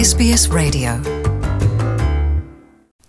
SBS Radio.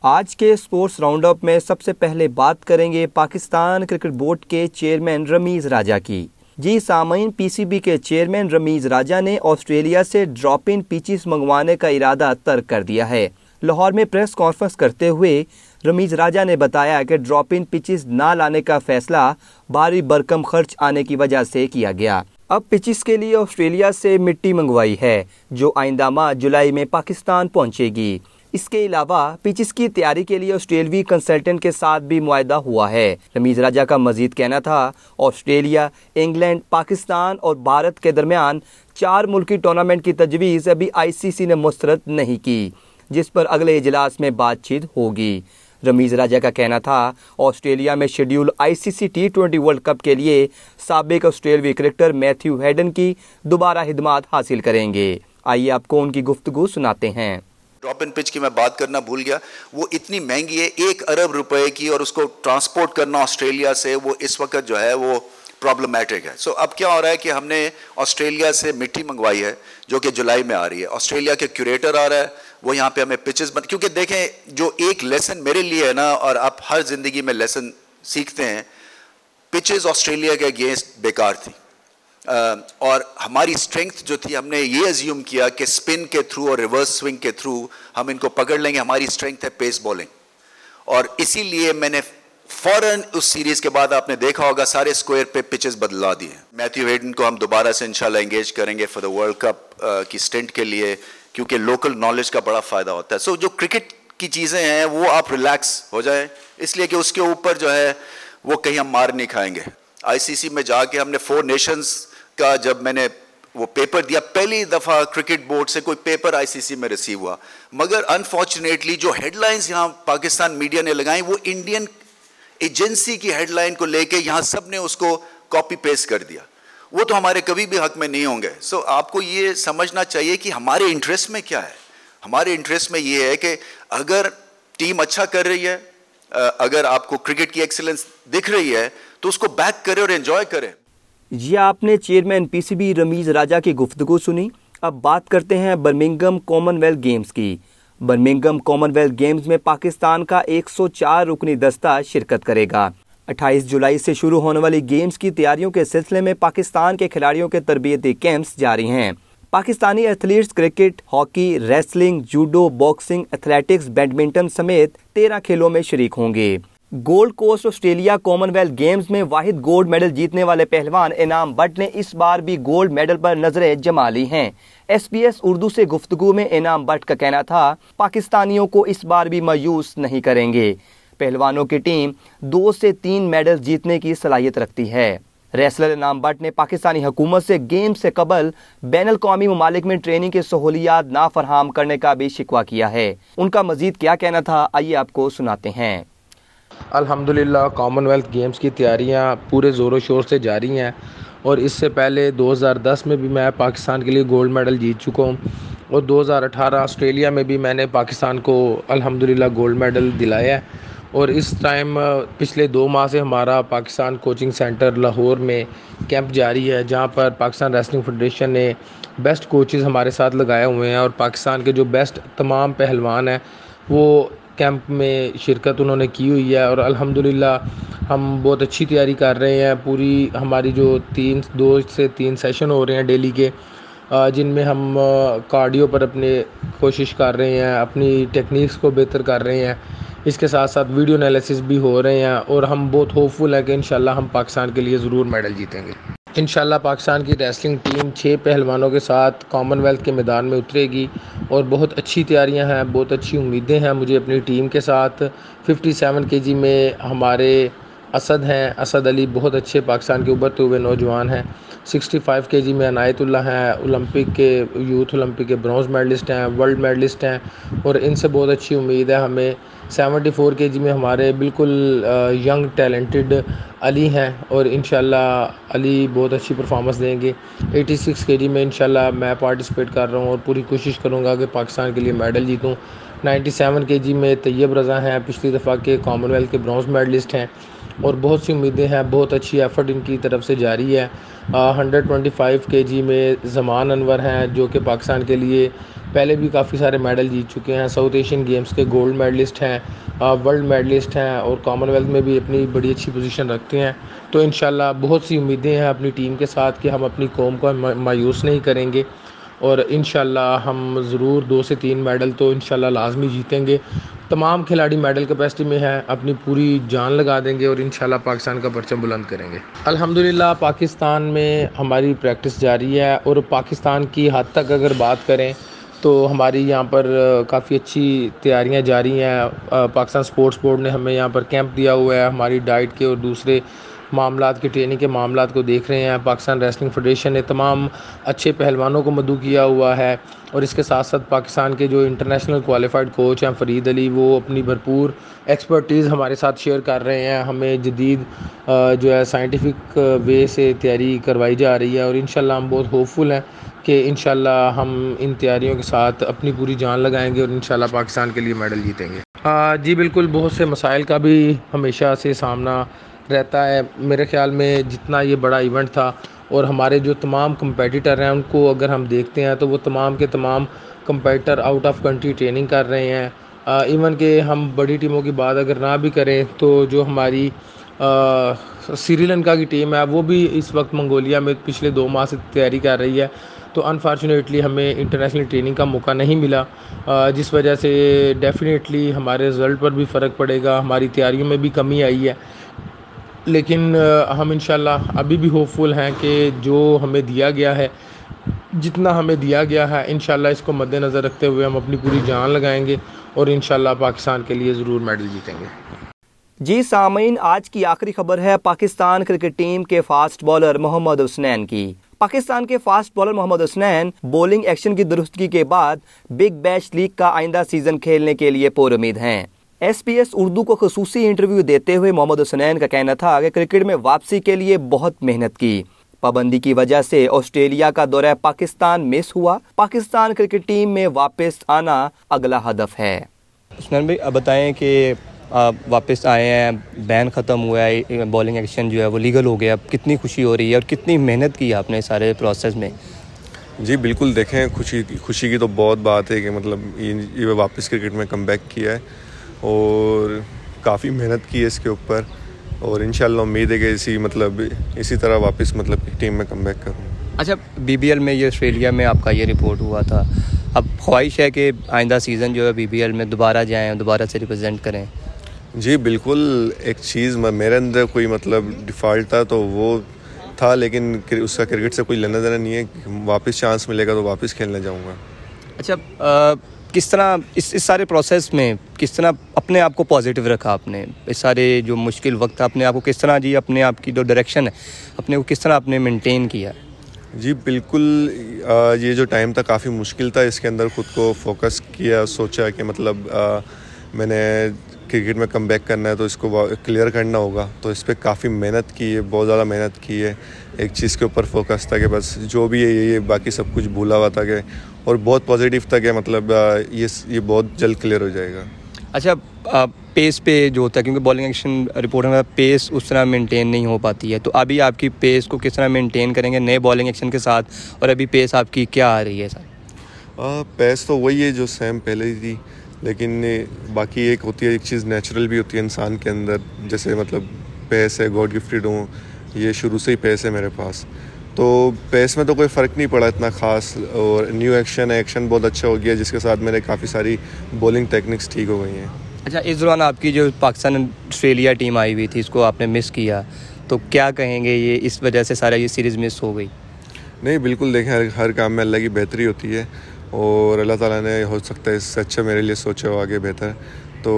آج کے sports round up میں سب سے پہلے بات کریں گے پاکستان کرکٹ بورڈ کے چیئرمین رمیز راجہ کی۔ جی سامعین، پی سی بی کے چیئرمین رمیز راجہ نے آسٹریلیا سے ڈراپ ان پیچز منگوانے کا ارادہ ترک کر دیا ہے۔ لاہور میں پریس کانفرنس کرتے ہوئے رمیز راجہ نے بتایا کہ ڈراپ ان پچز نہ لانے کا فیصلہ بھاری برکم خرچ آنے کی وجہ سے کیا گیا۔ اب پچز کے لیے آسٹریلیا سے مٹی منگوائی ہے، جو آئندہ ماہ جولائی میں پاکستان پہنچے گی۔ اس کے علاوہ پچز کی تیاری کے لیے آسٹریلوی کنسلٹنٹ کے ساتھ بھی معاہدہ ہوا ہے۔ رمیز راجہ کا مزید کہنا تھا، آسٹریلیا، انگلینڈ، پاکستان اور بھارت کے درمیان چار ملکی ٹورنامنٹ کی تجویز ابھی آئی سی سی نے مسترد نہیں کی، جس پر اگلے اجلاس میں بات چیت ہوگی۔ رمیز راجہ کا کہنا تھا، آسٹریلیا میں schedule I C C T twenty world cup کے لیے سابق آسٹریلوی کرکٹر میتھیو ہیڈن کی دوبارہ خدمات حاصل کریں گے۔ آئیے آپ کو ان کی گفتگو سناتے ہیں۔ ڈراپ ان پچ کی میں بات کرنا بھول گیا۔ وہ اتنی مہنگی ہے، ایک ارب روپے کی اور اس کو ٹرانسپورٹ کرنا آسٹریلیا سے، وہ اس وقت جو ہے وہ پرابلمٹک ہے۔ سو اب کیا ہو رہا ہے کہ ہم نے آسٹریلیا سے مٹی منگوائی ہے جو کہ جولائی میں آ رہی ہے۔ آسٹریلیا کے کیوریٹر آ رہا ہے، وہ یہاں پہ ہمیں پچز بن کیونکہ دیکھیں، جو ایک لیسن میرے لیے ہے نا، اور آپ ہر زندگی میں لیسن سیکھتے ہیں پچز آسٹریلیا کے اگینسٹ بیکار تھی۔ اور ہماری اسٹرینگتھ جو تھی، ہم نے یہ ازیوم کیا کہ اسپن کے تھرو اور ریورس سوئنگ کے تھرو ہم ان کو پکڑ لیں گے۔ ہماری اسٹرینگتھ ہے پیس بالنگ اور اسی لیے میں نے فوراً اس سیریز کے بعد آپ نے دیکھا ہوگا سارے اسکوئر پہ پچز بدلا دیے میتھیو ہیڈن کو ہم دوبارہ سے انشاءاللہ انگیج کریں گے فار دا ورلڈ کپ کی اسٹنٹ کے لیے، کیونکہ لوکل نالج کا بڑا فائدہ ہوتا ہے۔ سو جو کرکٹ کی چیزیں ہیں، وہ آپ ریلیکس ہو جائیں۔ اس لیے کہ اس کے اوپر جو ہے، وہ کہیں ہم مار نہیں کھائیں گے۔ آئی سی سی میں جا کے ہم نے فور نیشنز کا جب میں نے وہ پیپر دیا، پہلی دفعہ کرکٹ بورڈ سے کوئی پیپر آئی سی سی میں ریسیو ہوا۔ مگر انفارچونیٹلی جو ہیڈ لائنز یہاں پاکستان میڈیا نے لگائیں، وہ انڈین ایجنسی کی ہیڈ لائن کو لے کے یہاں سب نے اس کو کاپی پیسٹ کر دیا۔ وہ تو ہمارے کبھی بھی حق میں نہیں ہوں گے۔ سو so, آپ کو یہ سمجھنا چاہیے کہ ہمارے انٹرسٹ میں کیا ہے۔ ہمارے انٹرسٹ میں یہ ہے کہ اگر ٹیم اچھا کر رہی ہے اگر آپ کو کرکٹ کی ایکسلنس دکھ رہی ہے تو اس کو بیک کرے اور انجوائے کرے جی آپ نے chairman P C B Rameez Raja کی گفتگو سنی۔ اب بات کرتے ہیں برمنگم کامن ویلتھ گیمز کی۔ برمنگم کامن ویلتھ گیمز میں پاکستان کا ایک سو چار رکنی دستہ شرکت کرے گا۔ اٹھائیس جولائی سے شروع ہونے والی گیمز کی تیاریوں کے سلسلے میں پاکستان کے کھلاڑیوں کے تربیتی کیمپس جاری ہیں۔ Pakistani athletes cricket, hockey, wrestling, judo, boxing, athletics, badminton سمیت تیرہ کھیلوں میں شریک ہوں گے۔ Gold Coast Australia Commonwealth Games میں واحد گولڈ میڈل جیتنے والے پہلوان انعام بٹ نے اس بار بھی گولڈ میڈل پر نظریں جما لی ہیں۔ ایس پی ایس اردو سے گفتگو میں انعام بٹ کا کہنا تھا، پاکستانیوں کو اس بار بھی مایوس نہیں کریں گے۔ پہلوانوں کی ٹیم دو سے تین میڈل جیتنے کی صلاحیت رکھتی ہے۔ ریسلر انعام بٹ نے پاکستانی حکومت سے گیم سے قبل بین الاقوامی ممالک میں ٹریننگ کی سہولیات نہ فراہم کرنے کا بھی شکوہ کیا ہے۔ ان کا مزید کیا کہنا تھا، آئیے آپ کو سناتے ہیں۔ الحمدللہ کامن ویلتھ گیمز کی تیاریاں پورے زور و شور سے جاری ہیں اور اس سے پہلے دو ہزار دس میں بھی میں پاکستان کے لیے گولڈ میڈل جیت چکا ہوں اور دو ہزار اٹھارہ آسٹریلیا میں بھی میں نے پاکستان کو الحمدللہ گولڈ میڈل دلایا ہے اور اس ٹائم پچھلے دو ماہ سے ہمارا پاکستان کوچنگ سینٹر لاہور میں کیمپ جاری ہے جہاں پر پاکستان ریسلنگ فیڈریشن نے بیسٹ کوچز ہمارے ساتھ لگائے ہوئے ہیں اور پاکستان کے جو بیسٹ تمام پہلوان ہیں وہ کیمپ میں شرکت انہوں نے کی ہوئی ہے اور الحمدللہ ہم بہت اچھی تیاری کر رہے ہیں۔ پوری ہماری جو تین، دو سے تین سیشن ہو رہے ہیں ڈیلی کے جن میں ہم کارڈیو پر اپنے کوشش کر رہے ہیں، اپنی ٹیکنیکس کو بہتر کر رہے ہیں۔ اس کے ساتھ ساتھ ویڈیو انالیسس بھی ہو رہے ہیں اور ہم بہت ہوپ فل ہیں کہ انشاءاللہ ہم پاکستان کے لیے ضرور میڈل جیتیں گے۔ انشاءاللہ پاکستان کی ریسلنگ ٹیم چھ پہلوانوں کے ساتھ کامن ویلتھ کے میدان میں اترے گی اور بہت اچھی تیاریاں ہیں، بہت اچھی امیدیں ہیں مجھے اپنی ٹیم کے ساتھ۔ ففٹی سیون کے جی میں ہمارے اسد ہیں۔ اسد علی بہت اچھے پاکستان کے ابھرتے ہوئے نوجوان ہیں۔ سکسٹی فائیو کے جی میں عنایت اللہ ہیں۔ اولمپک کے یوتھ اولمپک کے برونز میڈلسٹ ہیں، ورلڈ میڈلسٹ ہیں اور ان سے بہت اچھی امید ہے۔ ہمیں سیونٹی فور کے جی میں ہمارے بالکل ینگ ٹیلنٹڈ علی ہیں اور انشاءاللہ علی بہت اچھی پرفارمنس دیں گے۔ ایٹی سکس کے جی میں انشاءاللہ میں پارٹیسپیٹ کر رہا ہوں اور پوری کوشش کروں گا کہ پاکستان کے لیے میڈل جیتوں۔ نائنٹی سیون کے جی میں طیب رضا ہیں، پچھلی دفعہ کے کامن ویلتھ کے برانز میڈلسٹ ہیں اور بہت سی امیدیں ہیں، بہت اچھی ایفرٹ ان کی طرف سے جاری ہے۔ ہنڈریڈ ٹوئنٹی فائیو کے جی میں زمان انور ہیں جو کہ پاکستان کے لیے پہلے بھی کافی سارے میڈل جیت چکے ہیں۔ ساؤتھ ایشین گیمز کے گولڈ میڈلسٹ ہیں ورلڈ میڈلسٹ ہیں اور کامن ویلتھ میں بھی اپنی بڑی اچھی پوزیشن رکھتے ہیں۔ تو انشاءاللہ بہت سی امیدیں ہیں اپنی ٹیم کے ساتھ کہ ہم اپنی قوم کو مایوس نہیں کریں گے۔ اور انشاءاللہ ہم ضرور دو سے تین میڈل تو انشاءاللہ لازمی جیتیں گے۔ تمام کھلاڑی میڈل کیپیسٹی میں ہیں، اپنی پوری جان لگا دیں گے اور انشاءاللہ پاکستان کا پرچم بلند کریں گے۔ الحمدللہ، پاکستان میں ہماری پریکٹس جاری ہے اور پاکستان کی حد تک اگر بات کریں تو ہماری یہاں پر کافی اچھی تیاریاں جاری ہیں۔ پاکستان سپورٹس بورڈ نے ہمیں یہاں پر کیمپ دیا ہوا ہے، ہماری ڈائٹ کے اور دوسرے معاملات کے ٹریننگ کے معاملات کو دیکھ رہے ہیں۔ پاکستان ریسلنگ فیڈریشن نے تمام اچھے پہلوانوں کو مدعو کیا ہوا ہے اور اس کے ساتھ ساتھ پاکستان کے جو انٹرنیشنل کوالیفائڈ کوچ ہیں، فرید علی، وہ اپنی بھرپور ایکسپرٹیز ہمارے ساتھ شیئر کر رہے ہیں۔ ہمیں جدید جو ہے سائنٹیفک وے سے تیاری کروائی جا رہی ہے اور انشاءاللہ ہم بہت ہوپ فل ہیں کہ انشاءاللہ ہم ان تیاریوں کے ساتھ اپنی پوری جان لگائیں گے اور انشاءاللہ پاکستان کے لیے میڈل جیتیں گے۔ جی بالکل، بہت سے مسائل کا بھی ہمیشہ سے سامنا رہتا ہے۔ میرے خیال میں جتنا یہ بڑا ایونٹ تھا اور ہمارے جو تمام کمپیٹیٹر ہیں، ان کو اگر ہم دیکھتے ہیں تو وہ تمام کے تمام competitor out of country training کر رہے ہیں۔ ایون کہ ہم بڑی ٹیموں کی بات اگر نہ بھی کریں تو جو ہماری سری لنکا کی ٹیم ہے، وہ بھی اس وقت منگولیا میں پچھلے دو ماہ سے تیاری کر رہی ہے۔ تو انفارچونیٹلی ہمیں انٹرنیشنل ٹریننگ کا موقع نہیں ملا۔ جس وجہ سے ڈیفینیٹلی ہمارے رزلٹ پر بھی فرق پڑے گا، ہماری تیاریوں میں بھی کمی آئی ہے۔ لیکن ہم انشاءاللہ ابھی بھی ہوپ فل ہیں کہ جو ہمیں دیا گیا ہے، جتنا ہمیں دیا گیا ہے، انشاءاللہ اس کو مد نظر رکھتے ہوئے ہم اپنی پوری جان لگائیں گے اور انشاءاللہ پاکستان کے لیے ضرور میڈل جیتیں گے۔ جی سامعین، آج کی آخری خبر ہے پاکستان کرکٹ ٹیم کے فاسٹ بالر محمد حسنین کی۔ پاکستان کے fast bowler Muhammad Hasnain bowling action کی درستگی کے بعد بگ بیش لیگ کا آئندہ سیزن کھیلنے کے لیے پور امید ہیں۔ ایس پی ایس اردو کو خصوصی انٹرویو دیتے ہوئے محمد حسنین کا کہنا تھا کہ کرکٹ میں واپسی کے لیے بہت محنت کی۔ پابندی کی وجہ سے آسٹریلیا کا دورہ پاکستان مس ہوا۔ پاکستان کرکٹ ٹیم میں واپس آنا اگلا ہدف ہے۔ حسنین بھائی اب بتائیں کہ آپ واپس آئے ہیں بین ختم ہوا ہے بالنگ ایکشن جو ہے وہ لیگل ہو گیا۔ اب کتنی خوشی ہو رہی ہے اور کتنی محنت کی آپ نے سارے پروسیس میں؟ جی بالکل دیکھیں خوشی خوشی کی تو بہت بات ہے کہ مطلب یہ واپس کرکٹ میں کم بیک کیا ہے۔ اور کافی محنت کی ہے اس کے اوپر اور انشاءاللہ امید ہے کہ اسی مطلب اسی طرح واپس مطلب ٹیم میں کم بیک کروں۔ اچھا بی بی ایل میں یہ آسٹریلیا میں آپ کا یہ رپورٹ ہوا تھا۔ اب خواہش ہے کہ آئندہ سیزن جو ہے بی بی ایل میں دوبارہ جائیں دوبارہ سے ریپرزینٹ کریں۔ جی بالکل۔ ایک چیز میرے اندر کوئی مطلب ڈیفالٹ تھا تو وہ تھا لیکن اس کا کرکٹ سے کوئی لینا دینا نہیں ہے۔ واپس چانس ملے گا تو واپس کھیلنے جاؤں گا۔ اچھا کس طرح اس اس سارے پروسیس میں کس طرح اپنے آپ کو پازیٹیو رکھا آپ نے؟ اس سارے جو مشکل وقت تھا اپنے آپ کو کس طرح جی اپنے آپ کی جو ڈائریکشن ہے، اپنے کو کس طرح آپ نے مینٹین کیا؟ جی بالکل یہ جو ٹائم تھا کافی مشکل تھا۔ اس کے اندر خود کو فوکس کیا، سوچا کہ مطلب میں نے کرکٹ میں کم بیک کرنا ہے تو اس کو کلیئر کرنا ہوگا۔ تو اس پہ کافی محنت کی ہے بہت زیادہ محنت کی ہے۔ ایک چیز کے اوپر فوکس تھا کہ بس جو بھی ہے یہ باقی سب کچھ بھولا ہوا تھا کہ اور بہت پازیٹیو تھا کہ مطلب یہ یہ بہت جلد کلیئر ہو جائے گا۔ اچھا پیس پہ جو ہوتا ہے کیونکہ بالنگ ایکشن رپورٹ میں پیس اس طرح مینٹین نہیں ہو پاتی ہے۔ تو ابھی آپ کی پیس کو کس طرح مینٹین کریں گے نئے بالنگ ایکشن کے ساتھ؟ اور ابھی پیس آپ کی کیا آ رہی ہے سر؟ پیس تو وہی ہے جو سیم پہلے ہی تھی لیکن باقی ایک ہوتی ہے ایک چیز نیچرل بھی ہوتی ہے انسان کے اندر۔ جیسے مطلب پیس ہے گاڈ گفٹیڈ ہوں یہ شروع سے ہی پیس ہے میرے پاس۔ تو پیس میں تو کوئی فرق نہیں پڑا اتنا خاص اور نیو ایکشن ہے ایکشن بہت اچھا ہو گیا جس کے ساتھ میرے کافی ساری بولنگ ٹیکنکس ٹھیک ہو گئی ہیں۔ اچھا اس دوران آپ کی جو پاکستان آسٹریلیا ٹیم آئی ہوئی تھی اس کو آپ نے مس کیا تو کیا کہیں گے یہ اس وجہ سے سارا یہ سیریز مس ہو گئی؟ نہیں بالکل دیکھیں ہر ہر کام میں اللہ کی بہتری ہوتی ہے اور اللہ تعالیٰ نے ہو سکتا ہے اس سے اچھا میرے لیے سوچا ہو آگے بہتر۔ تو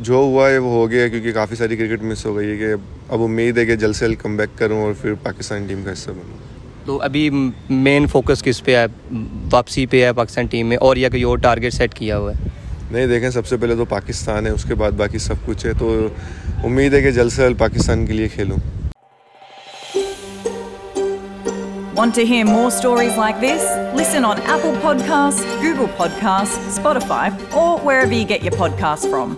جو ہوا ہے وہ ہو گیا کیونکہ کافی ساری کرکٹ مس ہو گئی ہے کہ اب امید ہے کہ جلد سے جلد کم بیک کروں اور پھر پاکستان ٹیم کا حصہ بنوں تو ابھی مین فوکس کس پہ ہے واپسی پہ ہے پاکستان ٹیم میں اور یا کوئی اور ٹارگیٹ سیٹ کیا ہوا ہے نہیں دیکھیں سب سے پہلے تو پاکستان ہے اس کے بعد باقی سب کچھ ہے تو امید ہے کہ جلد سے جلد پاکستان کے لیے کھیلوں Want to hear more stories like this? Listen on Apple Podcasts, Google Podcasts, Spotify, or wherever you get your podcasts from.